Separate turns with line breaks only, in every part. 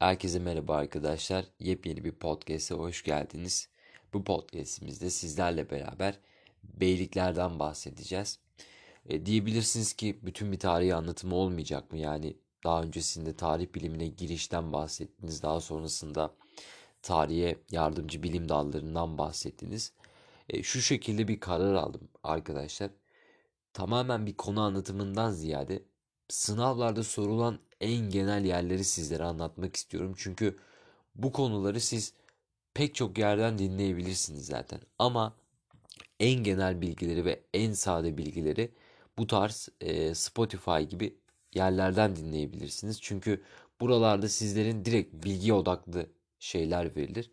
Herkese merhaba arkadaşlar. Yepyeni bir podcast'e hoş geldiniz. Bu podcast'imizde sizlerle beraber beyliklerden bahsedeceğiz. E, diyebilirsiniz ki bütün bir tarihi anlatımı olmayacak mı? Yani daha öncesinde tarih bilimine girişten bahsettiniz. Daha sonrasında tarihe yardımcı bilim dallarından bahsettiniz. E, şu şekilde bir karar aldım arkadaşlar. Tamamen bir konu anlatımından ziyade sınavlarda sorulan en genel yerleri sizlere anlatmak istiyorum. Çünkü bu konuları siz pek çok yerden dinleyebilirsiniz zaten. Ama en genel bilgileri ve en sade bilgileri bu tarz e, Spotify gibi yerlerden dinleyebilirsiniz. Çünkü buralarda sizlerin direkt bilgi odaklı şeyler verilir.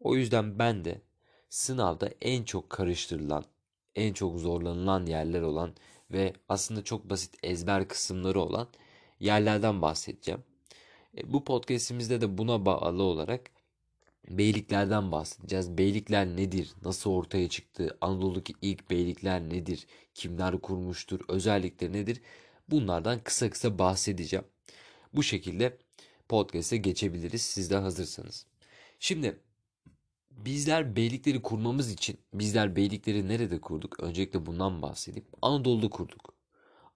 O yüzden ben de sınavda en çok karıştırılan, en çok zorlanılan yerler olan ve aslında çok basit ezber kısımları olan yerlerden bahsedeceğim. E, bu podcastimizde de buna bağlı olarak beyliklerden bahsedeceğiz. Beylikler nedir? Nasıl ortaya çıktı? Anadolu'daki ilk beylikler nedir? Kimler kurmuştur? Özellikleri nedir? Bunlardan kısa kısa bahsedeceğim. Bu şekilde podcast'e geçebiliriz siz de hazırsanız. Şimdi bizler beylikleri kurmamız için bizler beylikleri nerede kurduk? Öncelikle bundan bahsedeyim. Anadolu'da kurduk.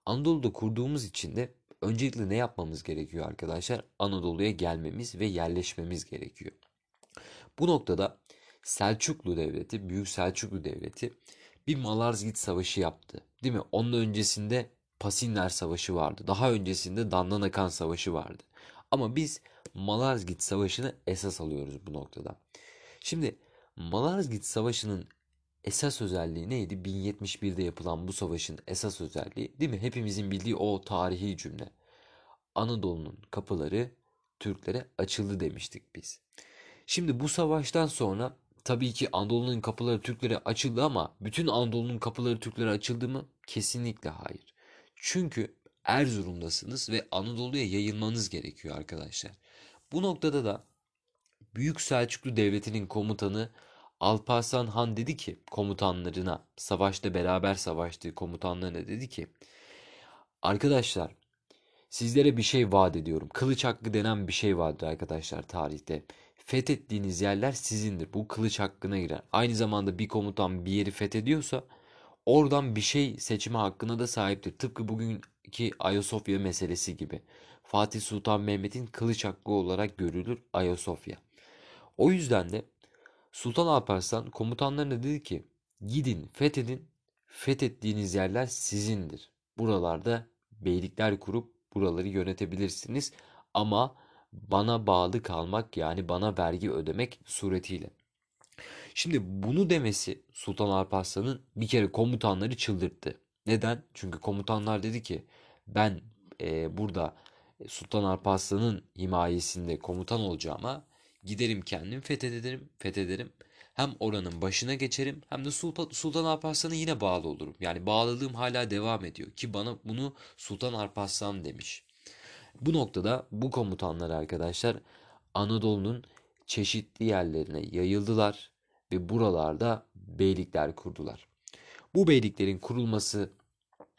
Anadolu'da kurduğumuz için de öncelikle ne yapmamız gerekiyor arkadaşlar? Anadolu'ya gelmemiz ve yerleşmemiz gerekiyor. Bu noktada Selçuklu Devleti, Büyük Selçuklu Devleti bir Malazgirt Savaşı yaptı. Değil mi? Onun öncesinde Pasinler Savaşı vardı. Daha öncesinde Dandanakan Savaşı vardı. Ama biz Malazgirt Savaşı'nı esas alıyoruz bu noktada. Şimdi Malazgirt Savaşı'nın esas özelliği neydi? 1071'de yapılan bu savaşın esas özelliği değil mi? Hepimizin bildiği o tarihi cümle. Anadolu'nun kapıları Türklere açıldı demiştik biz. Şimdi bu savaştan sonra tabii ki Anadolu'nun kapıları Türklere açıldı ama bütün Anadolu'nun kapıları Türklere açıldı mı? Kesinlikle hayır. Çünkü Erzurum'dasınız ve Anadolu'ya yayılmanız gerekiyor arkadaşlar. Bu noktada da Büyük Selçuklu Devleti'nin komutanı Alparslan Han dedi ki komutanlarına savaşta beraber savaştığı komutanlarına dedi ki arkadaşlar sizlere bir şey vaat ediyorum. Kılıç hakkı denen bir şey vardır arkadaşlar tarihte. Fethettiğiniz yerler sizindir. Bu kılıç hakkına girer. Aynı zamanda bir komutan bir yeri fethediyorsa oradan bir şey seçme hakkına da sahiptir. Tıpkı bugünkü Ayasofya meselesi gibi. Fatih Sultan Mehmet'in kılıç hakkı olarak görülür Ayasofya. O yüzden de Sultan Alparslan komutanlarına dedi ki gidin fethedin fethettiğiniz yerler sizindir. Buralarda beylikler kurup buraları yönetebilirsiniz ama bana bağlı kalmak yani bana vergi ödemek suretiyle. Şimdi bunu demesi Sultan Alparslan'ın bir kere komutanları çıldırttı. Neden? Çünkü komutanlar dedi ki ben e, burada Sultan Alparslan'ın himayesinde komutan olacağıma Giderim kendim fethederim, fethederim. Hem oranın başına geçerim hem de Sultan, Alparslan'a yine bağlı olurum. Yani bağlılığım hala devam ediyor ki bana bunu Sultan Alparslan demiş. Bu noktada bu komutanlar arkadaşlar Anadolu'nun çeşitli yerlerine yayıldılar ve buralarda beylikler kurdular. Bu beyliklerin kurulması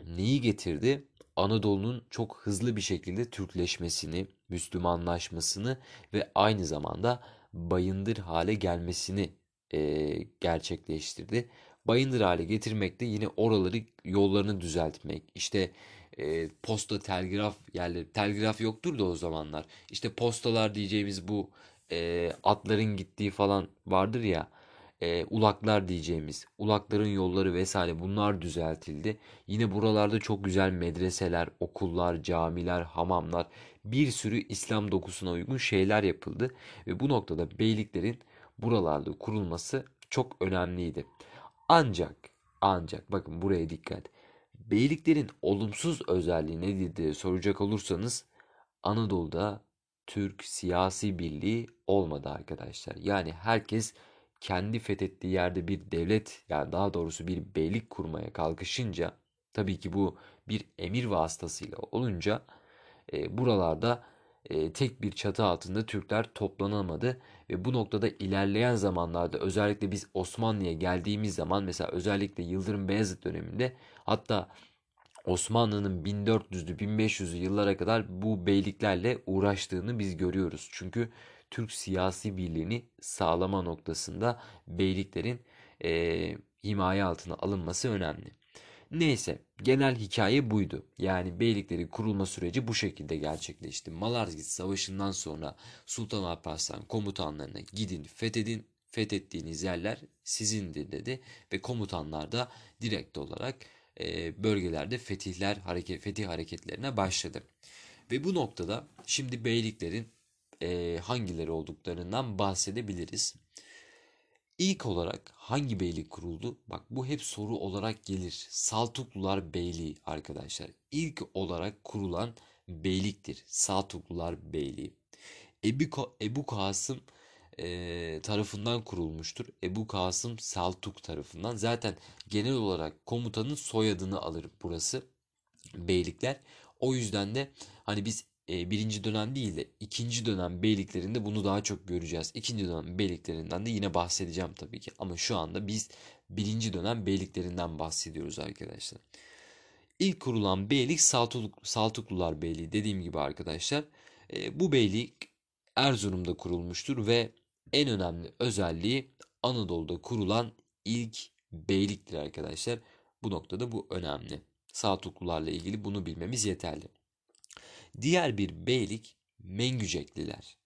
neyi getirdi? Anadolu'nun çok hızlı bir şekilde Türkleşmesini, Müslümanlaşmasını ve aynı zamanda bayındır hale gelmesini e, gerçekleştirdi. Bayındır hale getirmek de yine oraları yollarını düzeltmek. İşte e, posta telgraf yerleri telgraf yoktur da o zamanlar. İşte postalar diyeceğimiz bu e, atların gittiği falan vardır ya e, ulaklar diyeceğimiz ulakların yolları vesaire bunlar düzeltildi. Yine buralarda çok güzel medreseler, okullar, camiler, hamamlar bir sürü İslam dokusuna uygun şeyler yapıldı ve bu noktada beyliklerin buralarda kurulması çok önemliydi. Ancak ancak bakın buraya dikkat. Beyliklerin olumsuz özelliği nedir diye soracak olursanız Anadolu'da Türk siyasi birliği olmadı arkadaşlar. Yani herkes kendi fethettiği yerde bir devlet yani daha doğrusu bir beylik kurmaya kalkışınca tabii ki bu bir emir vasıtasıyla olunca e, buralarda e, tek bir çatı altında Türkler toplanamadı ve bu noktada ilerleyen zamanlarda özellikle biz Osmanlı'ya geldiğimiz zaman mesela özellikle Yıldırım Beyazıt döneminde hatta Osmanlı'nın 1400'lü 1500'lü yıllara kadar bu beyliklerle uğraştığını biz görüyoruz. Çünkü Türk siyasi birliğini sağlama noktasında beyliklerin e, himaye altına alınması önemli. Neyse genel hikaye buydu. Yani beyliklerin kurulma süreci bu şekilde gerçekleşti. Malazgirt Savaşı'ndan sonra Sultan Alparslan komutanlarına gidin fethedin. Fethettiğiniz yerler sizindir dedi ve komutanlar da direkt olarak e, bölgelerde fetihler hareket fetih hareketlerine başladı. Ve bu noktada şimdi beyliklerin e, hangileri olduklarından bahsedebiliriz. İlk olarak hangi beylik kuruldu? Bak bu hep soru olarak gelir. Saltuklular Beyliği arkadaşlar. İlk olarak kurulan beyliktir. Saltuklular Beyliği. Ebu, Ebu Kasım e, tarafından kurulmuştur. Ebu Kasım Saltuk tarafından. Zaten genel olarak komutanın soyadını alır burası. Beylikler. O yüzden de hani biz e, birinci dönem değil de ikinci dönem beyliklerinde bunu daha çok göreceğiz. İkinci dönem beyliklerinden de yine bahsedeceğim tabii ki. Ama şu anda biz birinci dönem beyliklerinden bahsediyoruz arkadaşlar. İlk kurulan beylik Saltuk, Saltuklular Beyliği dediğim gibi arkadaşlar. E, bu beylik Erzurum'da kurulmuştur ve en önemli özelliği Anadolu'da kurulan ilk beyliktir arkadaşlar. Bu noktada bu önemli. Saltuklularla ilgili bunu bilmemiz yeterli. Diğer bir beylik Mengücekliler.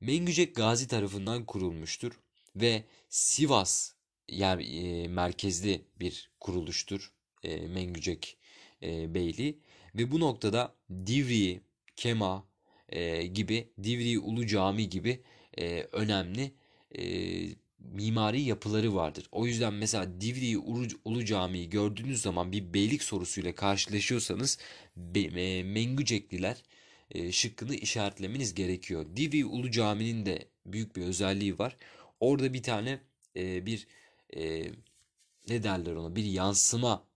Mengücek Gazi tarafından kurulmuştur ve Sivas yer e, merkezli bir kuruluştur e, Mengücek e, Beyliği ve bu noktada Divri, Kema e, gibi Divri Ulu Cami gibi e, önemli e, mimari yapıları vardır. O yüzden mesela Divri Ulu, Ulu gördüğünüz zaman bir beylik sorusuyla karşılaşıyorsanız be, e, Mengücekliler e, şıkkını işaretlemeniz gerekiyor. Divri Ulu Camii'nin de büyük bir özelliği var. Orada bir tane e, bir e, ne derler ona bir yansıma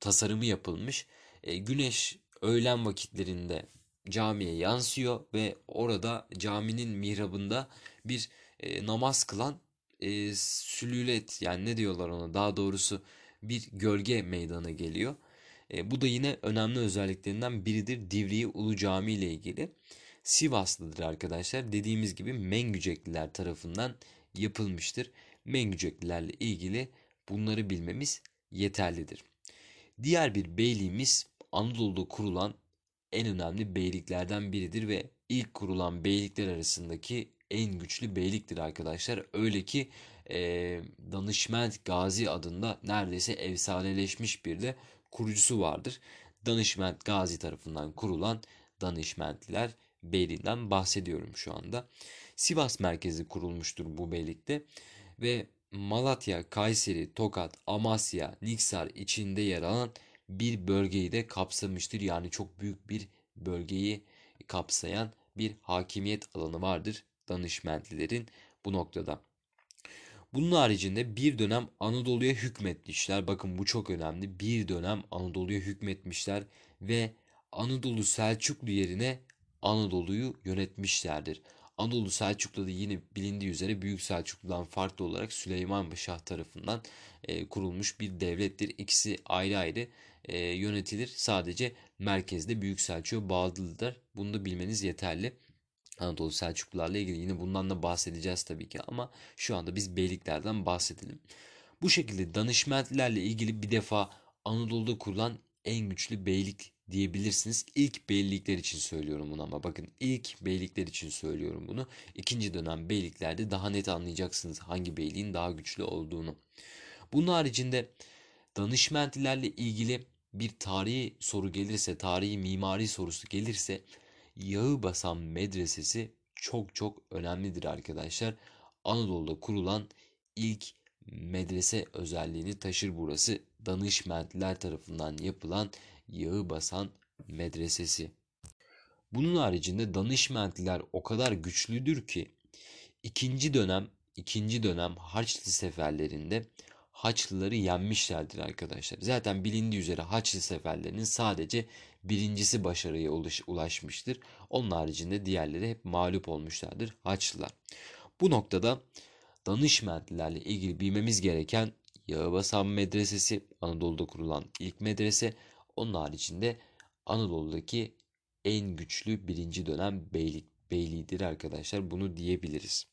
tasarımı yapılmış. Güneş öğlen vakitlerinde camiye yansıyor ve orada caminin mihrabında bir e, namaz kılan e, sülület yani ne diyorlar ona daha doğrusu bir gölge meydana geliyor. E, bu da yine önemli özelliklerinden biridir Divriği Ulu Cami ile ilgili. Sivaslıdır arkadaşlar. Dediğimiz gibi Mengücekliler tarafından yapılmıştır. Mengüceklilerle ilgili bunları bilmemiz yeterlidir. Diğer bir beyliğimiz Anadolu'da kurulan en önemli beyliklerden biridir ve ilk kurulan beylikler arasındaki en güçlü beyliktir arkadaşlar. Öyle ki e, Danışment Gazi adında neredeyse efsaneleşmiş bir de kurucusu vardır. Danışment Gazi tarafından kurulan Danışmentliler Beyliğinden bahsediyorum şu anda. Sivas merkezi kurulmuştur bu beylikte ve Malatya, Kayseri, Tokat, Amasya, Niksar içinde yer alan bir bölgeyi de kapsamıştır. Yani çok büyük bir bölgeyi kapsayan bir hakimiyet alanı vardır danışmentlilerin bu noktada. Bunun haricinde bir dönem Anadolu'ya hükmetmişler. Bakın bu çok önemli. Bir dönem Anadolu'ya hükmetmişler ve Anadolu Selçuklu yerine Anadolu'yu yönetmişlerdir. Anadolu Selçuklu da yine bilindiği üzere Büyük Selçuklu'dan farklı olarak Süleyman Şah tarafından e, kurulmuş bir devlettir. İkisi ayrı ayrı e, yönetilir. Sadece merkezde Büyük Selçuk'a bağlıdır. Bunu da bilmeniz yeterli. Anadolu Selçuklularla ilgili yine bundan da bahsedeceğiz tabii ki ama şu anda biz beyliklerden bahsedelim. Bu şekilde danışmentlerle ilgili bir defa Anadolu'da kurulan en güçlü beylik diyebilirsiniz. İlk beylikler için söylüyorum bunu ama bakın ilk beylikler için söylüyorum bunu. İkinci dönem beyliklerde daha net anlayacaksınız hangi beyliğin daha güçlü olduğunu. Bunun haricinde danışmentlerle ilgili bir tarihi soru gelirse, tarihi mimari sorusu gelirse Yağı Basan Medresesi çok çok önemlidir arkadaşlar. Anadolu'da kurulan ilk medrese özelliğini taşır burası. Danışmentler tarafından yapılan Yağı Basan Medresesi. Bunun haricinde danışmentler o kadar güçlüdür ki ikinci dönem ikinci dönem Haçlı seferlerinde Haçlıları yenmişlerdir arkadaşlar. Zaten bilindiği üzere Haçlı seferlerinin sadece birincisi başarıya ulaşmıştır. Onun haricinde diğerleri hep mağlup olmuşlardır Haçlılar. Bu noktada danışmentlerle ilgili bilmemiz gereken Yağbasan Medresesi Anadolu'da kurulan ilk medrese. Onun haricinde Anadolu'daki en güçlü birinci dönem beylik, beyliğidir arkadaşlar. Bunu diyebiliriz.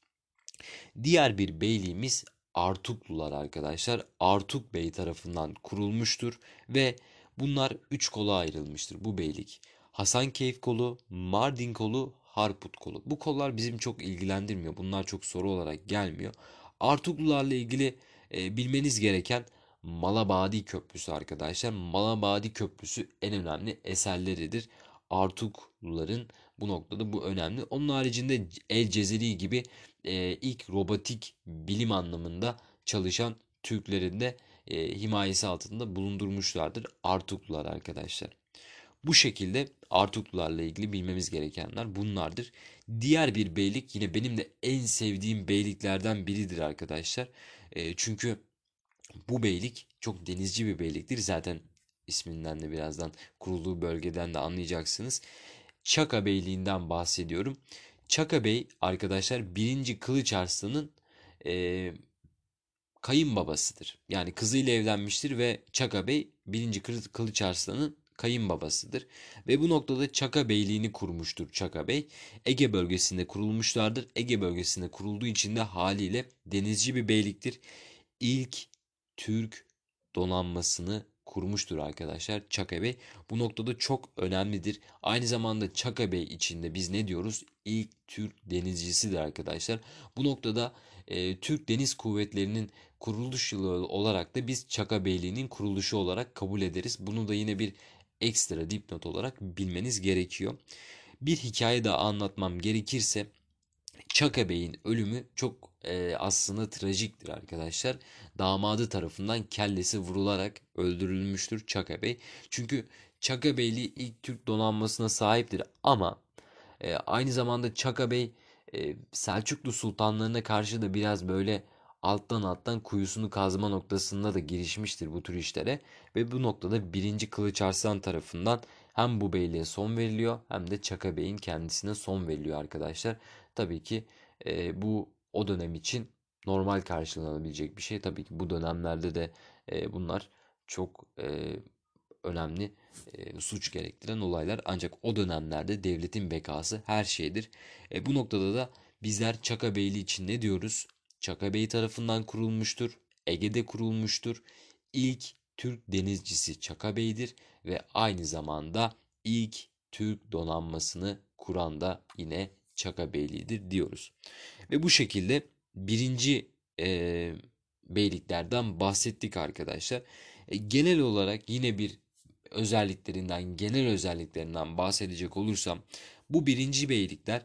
Diğer bir beyliğimiz Artuklular arkadaşlar. Artuk Bey tarafından kurulmuştur ve bunlar üç kola ayrılmıştır bu beylik. Hasankeyf kolu, Mardin kolu, Harput kolu. Bu kollar bizim çok ilgilendirmiyor. Bunlar çok soru olarak gelmiyor. Artuklularla ilgili e, bilmeniz gereken Malabadi Köprüsü arkadaşlar. Malabadi Köprüsü en önemli eserleridir. Artukluların bu noktada bu önemli. Onun haricinde El Cezeri gibi e, ilk robotik bilim anlamında çalışan Türklerin de e, himayesi altında bulundurmuşlardır Artuklular arkadaşlar. Bu şekilde Artuklularla ilgili bilmemiz gerekenler bunlardır. Diğer bir beylik yine benim de en sevdiğim beyliklerden biridir arkadaşlar. E, çünkü bu beylik çok denizci bir beyliktir. Zaten isminden de birazdan kurulduğu bölgeden de anlayacaksınız. Çaka Beyliği'nden bahsediyorum. Çaka Bey arkadaşlar 1. Kılıç Arslan'ın e, kayınbabasıdır. Yani kızıyla evlenmiştir ve Çaka Bey 1. Kılıç Arslan'ın kayınbabasıdır. Ve bu noktada Çaka Beyliğini kurmuştur Çaka Bey. Ege bölgesinde kurulmuşlardır. Ege bölgesinde kurulduğu için de haliyle denizci bir beyliktir. İlk Türk donanmasını kurmuştur arkadaşlar Çaka Bey. Bu noktada çok önemlidir. Aynı zamanda Çaka Bey içinde biz ne diyoruz? İlk Türk denizcisidir arkadaşlar. Bu noktada e, Türk Deniz Kuvvetleri'nin kuruluş yılı olarak da biz Çaka Beyliği'nin kuruluşu olarak kabul ederiz. Bunu da yine bir ekstra dipnot olarak bilmeniz gerekiyor. Bir hikaye daha anlatmam gerekirse Çaka Bey'in ölümü çok e, aslında trajiktir arkadaşlar. Damadı tarafından kellesi vurularak öldürülmüştür Çaka Bey. Çünkü Çaka Beyli ilk Türk donanmasına sahiptir ama e, aynı zamanda Çaka Bey e, Selçuklu sultanlarına karşı da biraz böyle alttan alttan kuyusunu kazma noktasında da girişmiştir bu tür işlere ve bu noktada 1. Kılıç Arslan tarafından hem bu beyliğe son veriliyor hem de Çaka Bey'in kendisine son veriliyor arkadaşlar. Tabii ki e, bu o dönem için normal karşılanabilecek bir şey. Tabii ki bu dönemlerde de e, bunlar çok e, önemli e, suç gerektiren olaylar. Ancak o dönemlerde devletin bekası her şeydir. E, bu noktada da bizler Çaka Beyliği için ne diyoruz? Çaka Bey tarafından kurulmuştur. Ege'de kurulmuştur. İlk Türk denizcisi Çaka Bey'dir ve aynı zamanda ilk Türk donanmasını kuran da yine Çaka Beyliği'dir diyoruz. Ve bu şekilde birinci e, beyliklerden bahsettik arkadaşlar. E, genel olarak yine bir özelliklerinden, genel özelliklerinden bahsedecek olursam bu birinci beylikler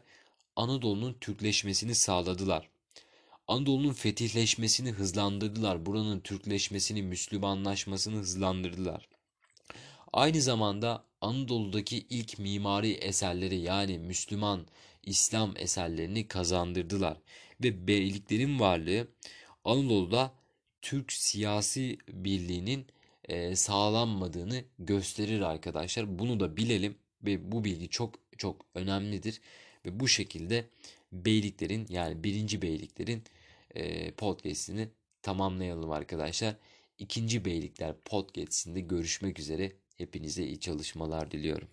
Anadolu'nun Türkleşmesini sağladılar. Anadolu'nun fetihleşmesini hızlandırdılar. Buranın Türkleşmesini, Müslümanlaşmasını hızlandırdılar. Aynı zamanda Anadolu'daki ilk mimari eserleri yani Müslüman, İslam eserlerini kazandırdılar. Ve beyliklerin varlığı Anadolu'da Türk siyasi birliğinin e, sağlanmadığını gösterir arkadaşlar. Bunu da bilelim ve bu bilgi çok çok önemlidir. Ve bu şekilde beyliklerin yani birinci beyliklerin e, podcastini tamamlayalım arkadaşlar. İkinci beylikler podcastinde görüşmek üzere. Hepinize iyi çalışmalar diliyorum.